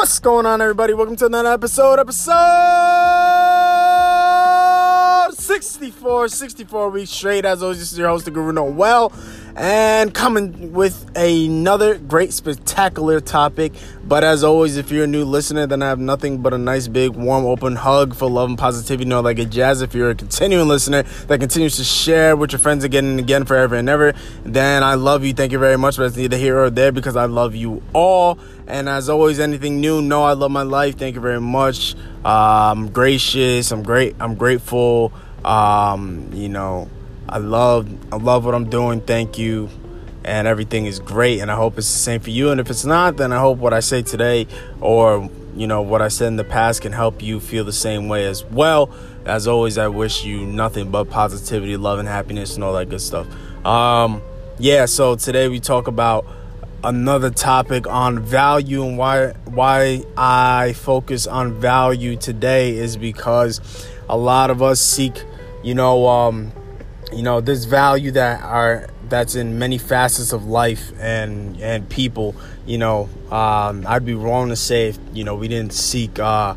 What's going on, everybody? Welcome to another episode. Episode 64, 64 weeks straight. As always, this is your host, the Guru Noel, and coming with another great, spectacular topic. But as always, if you're a new listener, then I have nothing but a nice, big, warm, open hug for love and positivity. know, like a jazz. If you're a continuing listener that continues to share with your friends again and again, forever and ever, then I love you. Thank you very much. But it's neither here or there because I love you all. And as always, anything new, no, I love my life. Thank you very much. Uh, I'm gracious. I'm great. I'm grateful. Um, you know, I love I love what I'm doing. Thank you. And everything is great and I hope it's the same for you and if it's not then I hope what I say today or you know what I said in the past can help you feel the same way as well. As always, I wish you nothing but positivity, love and happiness and all that good stuff. Um yeah, so today we talk about another topic on value and why why I focus on value today is because a lot of us seek you know um you know this value that are that's in many facets of life and and people you know um, i'd be wrong to say if you know we didn't seek uh,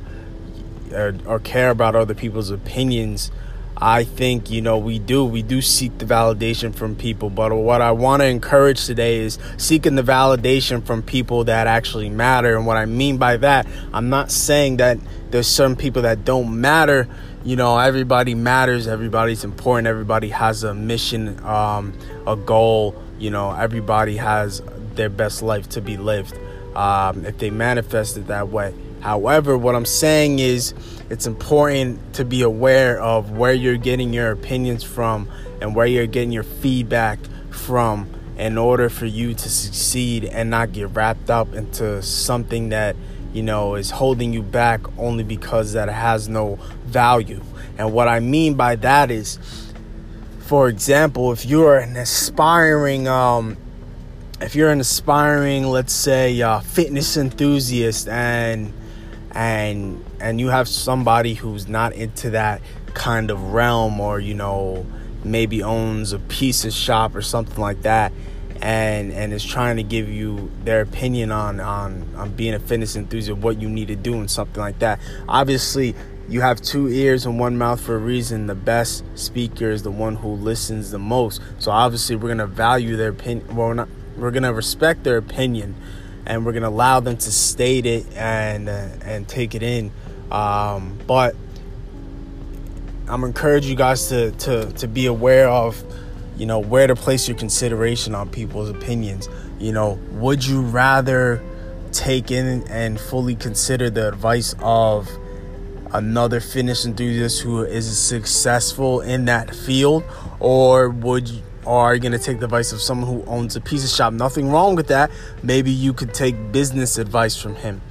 or, or care about other people's opinions. I think you know we do we do seek the validation from people but what i want to encourage today is seeking the validation from people that actually matter and what i mean by that i'm not saying that there's some people that don't matter you know everybody matters everybody's important everybody has a mission um, a goal you know everybody has their best life to be lived um, if they manifest it that way. However what i'm saying is it's important to be aware of where you're getting your opinions from and where you're getting your feedback from in order for you to succeed and not get wrapped up into something that you know, is holding you back only because that has no value. And what I mean by that is, for example, if you're an aspiring, um, if you're an aspiring, let's say, uh, fitness enthusiast, and and and you have somebody who's not into that kind of realm, or you know, maybe owns a pizza shop or something like that, and and is trying to give you their opinion on on on being a fitness enthusiast, what you need to do, and something like that. Obviously, you have two ears and one mouth for a reason. The best speaker is the one who listens the most. So obviously, we're gonna value their opinion. Well, we're not. We're gonna respect their opinion, and we're gonna allow them to state it and uh, and take it in. Um, but I'm encourage you guys to to to be aware of you know where to place your consideration on people's opinions. You know would you rather take in and fully consider the advice of another fitness enthusiast who is successful in that field? Or would you or are you going to take the advice of someone who owns a pizza shop? Nothing wrong with that. Maybe you could take business advice from him.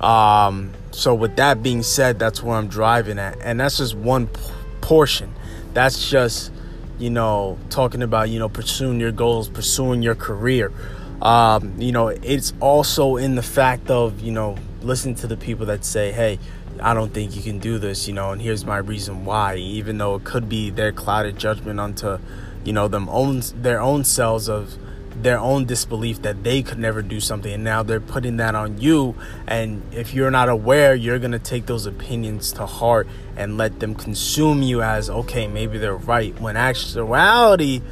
Um, so with that being said that's where i'm driving at. And that's just one p- portion. That's just you know, talking about, you know, pursuing your goals, pursuing your career. Um, you know, it's also in the fact of, you know, listening to the people that say, hey, I don't think you can do this, you know, and here's my reason why, even though it could be their clouded judgment onto, you know, them own their own selves of their own disbelief that they could never do something and now they're putting that on you. And if you're not aware you're going to take those opinions to heart and let them consume you as okay maybe they're right when actuality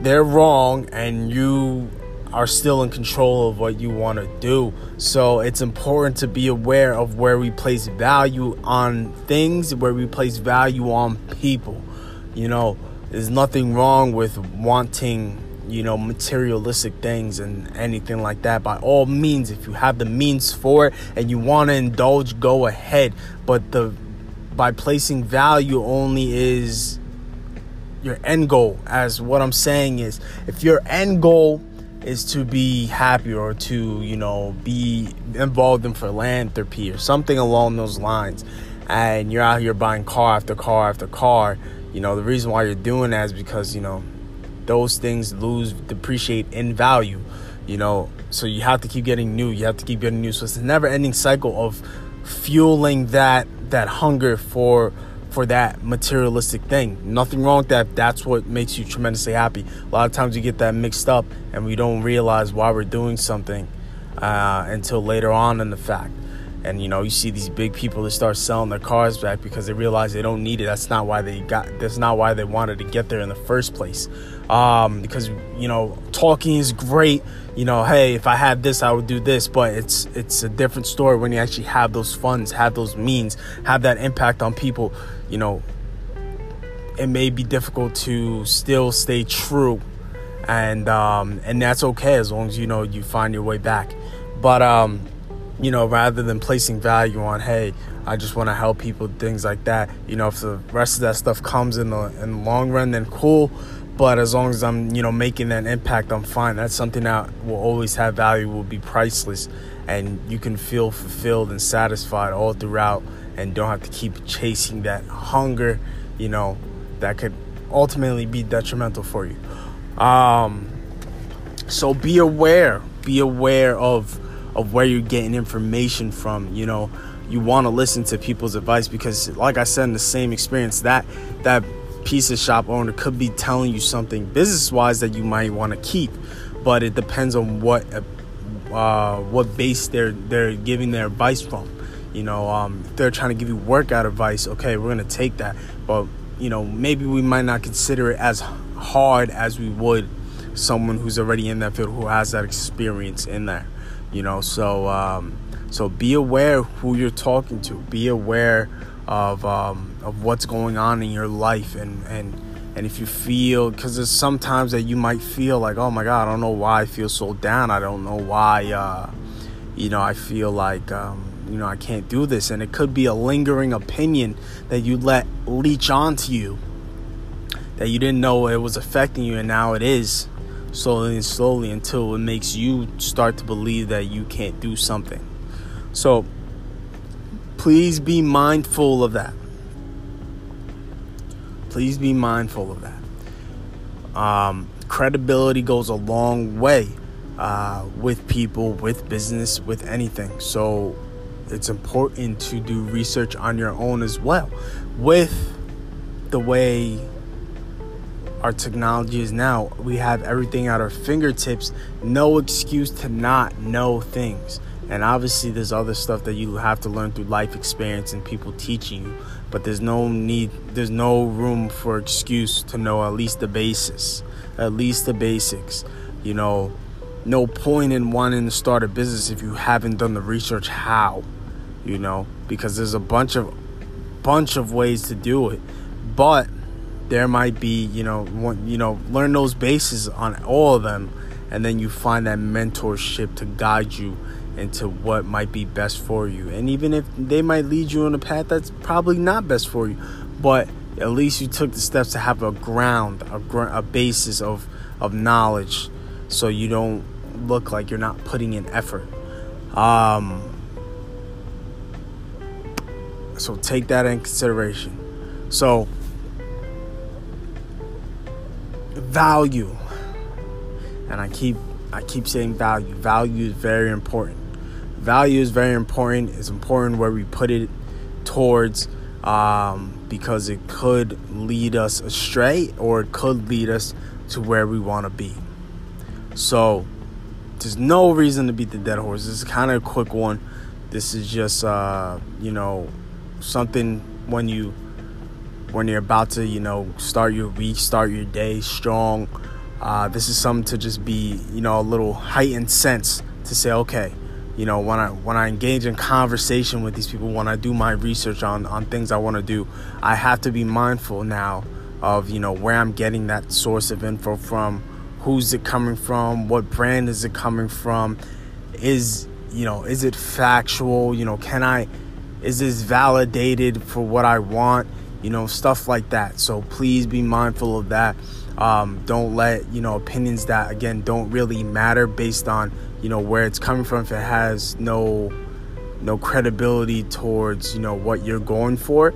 they're wrong and you are still in control of what you want to do. So it's important to be aware of where we place value on things where we place value on people. You know there's nothing wrong with wanting you know, materialistic things and anything like that. By all means, if you have the means for it and you want to indulge, go ahead. But the by placing value only is your end goal. As what I'm saying is, if your end goal is to be happy or to, you know, be involved in philanthropy or something along those lines, and you're out here buying car after car after car, you know, the reason why you're doing that is because, you know, those things lose depreciate in value you know? So you have to keep getting new you have to keep getting new. So it's a never ending cycle of fueling that that hunger for for that materialistic thing. Nothing wrong with that. That's what makes you tremendously happy. A lot of times we get that mixed up and we don't realize why we're doing something uh, until later on in the fact. And you know, you see these big people that start selling their cars back because they realize they don't need it. That's not why they got. That's not why they wanted to get there in the first place. Um, because you know, talking is great. You know, hey, if I had this, I would do this. But it's it's a different story when you actually have those funds, have those means, have that impact on people. You know, it may be difficult to still stay true, and um, and that's okay as long as you know you find your way back. But um you know, rather than placing value on, hey, I just want to help people, things like that. You know, if the rest of that stuff comes in the in the long run, then cool. But as long as I'm, you know, making that impact, I'm fine. That's something that will always have value, will be priceless, and you can feel fulfilled and satisfied all throughout, and don't have to keep chasing that hunger, you know, that could ultimately be detrimental for you. Um, so be aware, be aware of of where you're getting information from. You know, you want to listen to people's advice because, like I said, in the same experience, that that pizza shop owner could be telling you something business wise that you might want to keep, but it depends on what uh, what base they're they're giving their advice from. You know, um, if they're trying to give you workout advice, okay, we're gonna take that, but you know, maybe we might not consider it as hard as we would someone who's already in that field who has that experience in there you know so um, so be aware who you're talking to. Be aware of um, of what's going on in your life and and and if you feel because there's sometimes that you might feel like oh my god i don't know why i feel so down. I don't know why uh, you know i feel like um, you know i can't do this. And it could be a lingering opinion that you let leech onto you that you didn't know it was affecting you and now it is slowly and slowly until it makes you start to believe that you can't do something. So please be mindful of that. Please be mindful of that. Um, credibility goes a long way uh, with people, with business, with anything. So it's important to do research on your own as well. With the way our technology is now. We have everything at our fingertips. No excuse to not know things. And obviously, there's other stuff that you have to learn through life experience and people teaching you. But there's no need, there's no room for excuse to know at least the basis, at least the basics. You know, no point in wanting to start a business if you haven't done the research how, you know, because there's a bunch of bunch of ways to do it. But there might be you know one, you know learn those bases on all of them and then you find that mentorship to guide you into what might be best for you. And even if they might lead you on a path that's probably not best for you but at least you took the steps to have a ground a, gr- a basis of of knowledge so you don't look like you're not putting in effort. Um so take that in consideration. So value. And I keep I keep saying value. Value is very important. Value is very important. It's important where we put it towards um, because it could lead us astray or it could lead us to where we want to be. So there's no reason to beat the dead horse. This is kind of a quick one. This is just uh, you know something when you when you're about to, you know, start your week, start your day strong. Uh, this is something to just be, you know, a little heightened sense to say, okay, you know, when I when I engage in conversation with these people, when I do my research on on things I want to do, I have to be mindful now of you know where I'm getting that source of info from, who's it coming from, what brand is it coming from, is you know is it factual, you know, can I, is this validated for what I want? You know, stuff like that. So please be mindful of that. Um, don't let, you know, opinions that, again, don't really matter based on, you know, where it's coming from. If it has no, no credibility towards, you know, what you're going for,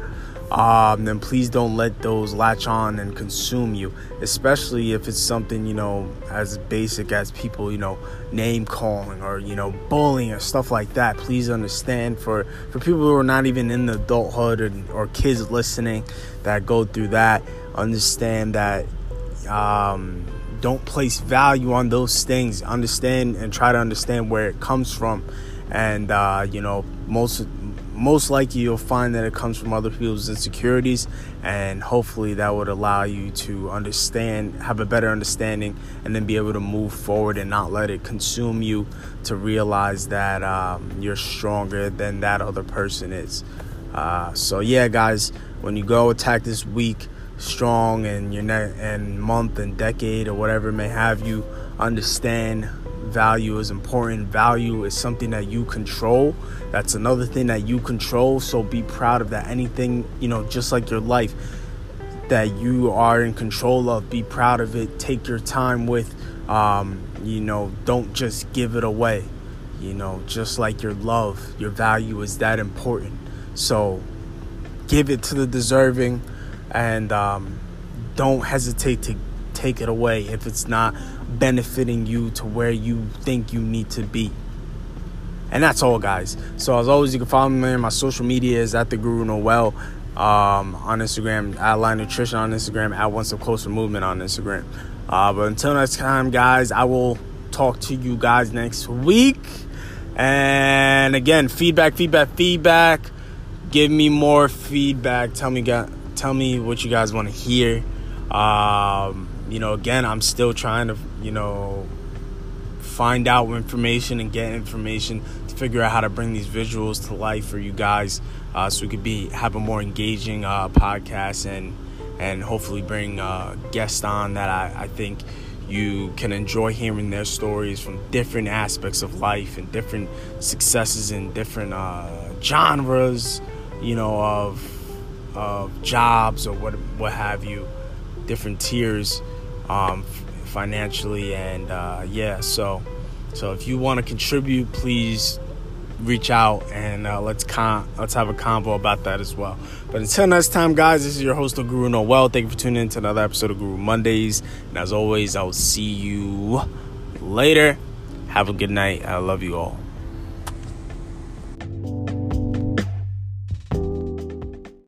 um, then please don't let those latch on and consume you, especially if it's something, you know, as basic as people, you know, name calling or, you know, bullying or stuff like that. Please understand for, for people who are not even in the adulthood or, or kids listening that go through that, understand that um, don't place value on those things. Understand and try to understand where it comes from, and uh, you know most most likely you'll find that it comes from other people's insecurities and hopefully that would allow you to understand have a better understanding and then be able to move forward and not let it consume you to realize that um, you're stronger than that other person is. Uh, so yeah guys when you go attack this week strong and your ne- and month and decade or whatever may have you understand value is important. Value is something that you control. That's another thing that you control. So be proud of that. Anything, you know, just like your life that you are in control of, be proud of it. Take your time with, um, you know, don't just give it away. You know, just like your love, your value is that important. So give it to the deserving and um, don't hesitate to take it away if it's not benefiting you to where you think you need to be. And that's all, guys. So as always, you can follow me on my social media is at the Guru Noel um, on Instagram, at Line Nutrition on Instagram, at One Step Closer Movement on Instagram. Uh, but until next time, guys, I will talk to you guys next week. And again, feedback, feedback, feedback. Give me more feedback. Tell me, tell me what you guys want to hear. Um, you know, again, I'm still trying to, you know, find out information and get information to figure out how to bring these visuals to life for you guys, uh, so we could be have a more engaging uh, podcast and and hopefully bring uh, guests on that I, I think you can enjoy hearing their stories from different aspects of life and different successes in different uh, genres, you know, of of jobs or what what have you, different tiers um, financially, and uh, yeah. So, so if you want to contribute, please reach out and uh, let's con- let's have a convo about that as well. But until next time, guys, this is your host of Guru Noel. Thank you for tuning in to another episode of Guru Mondays. And as always, I will see you later. Have a good night. I love you all.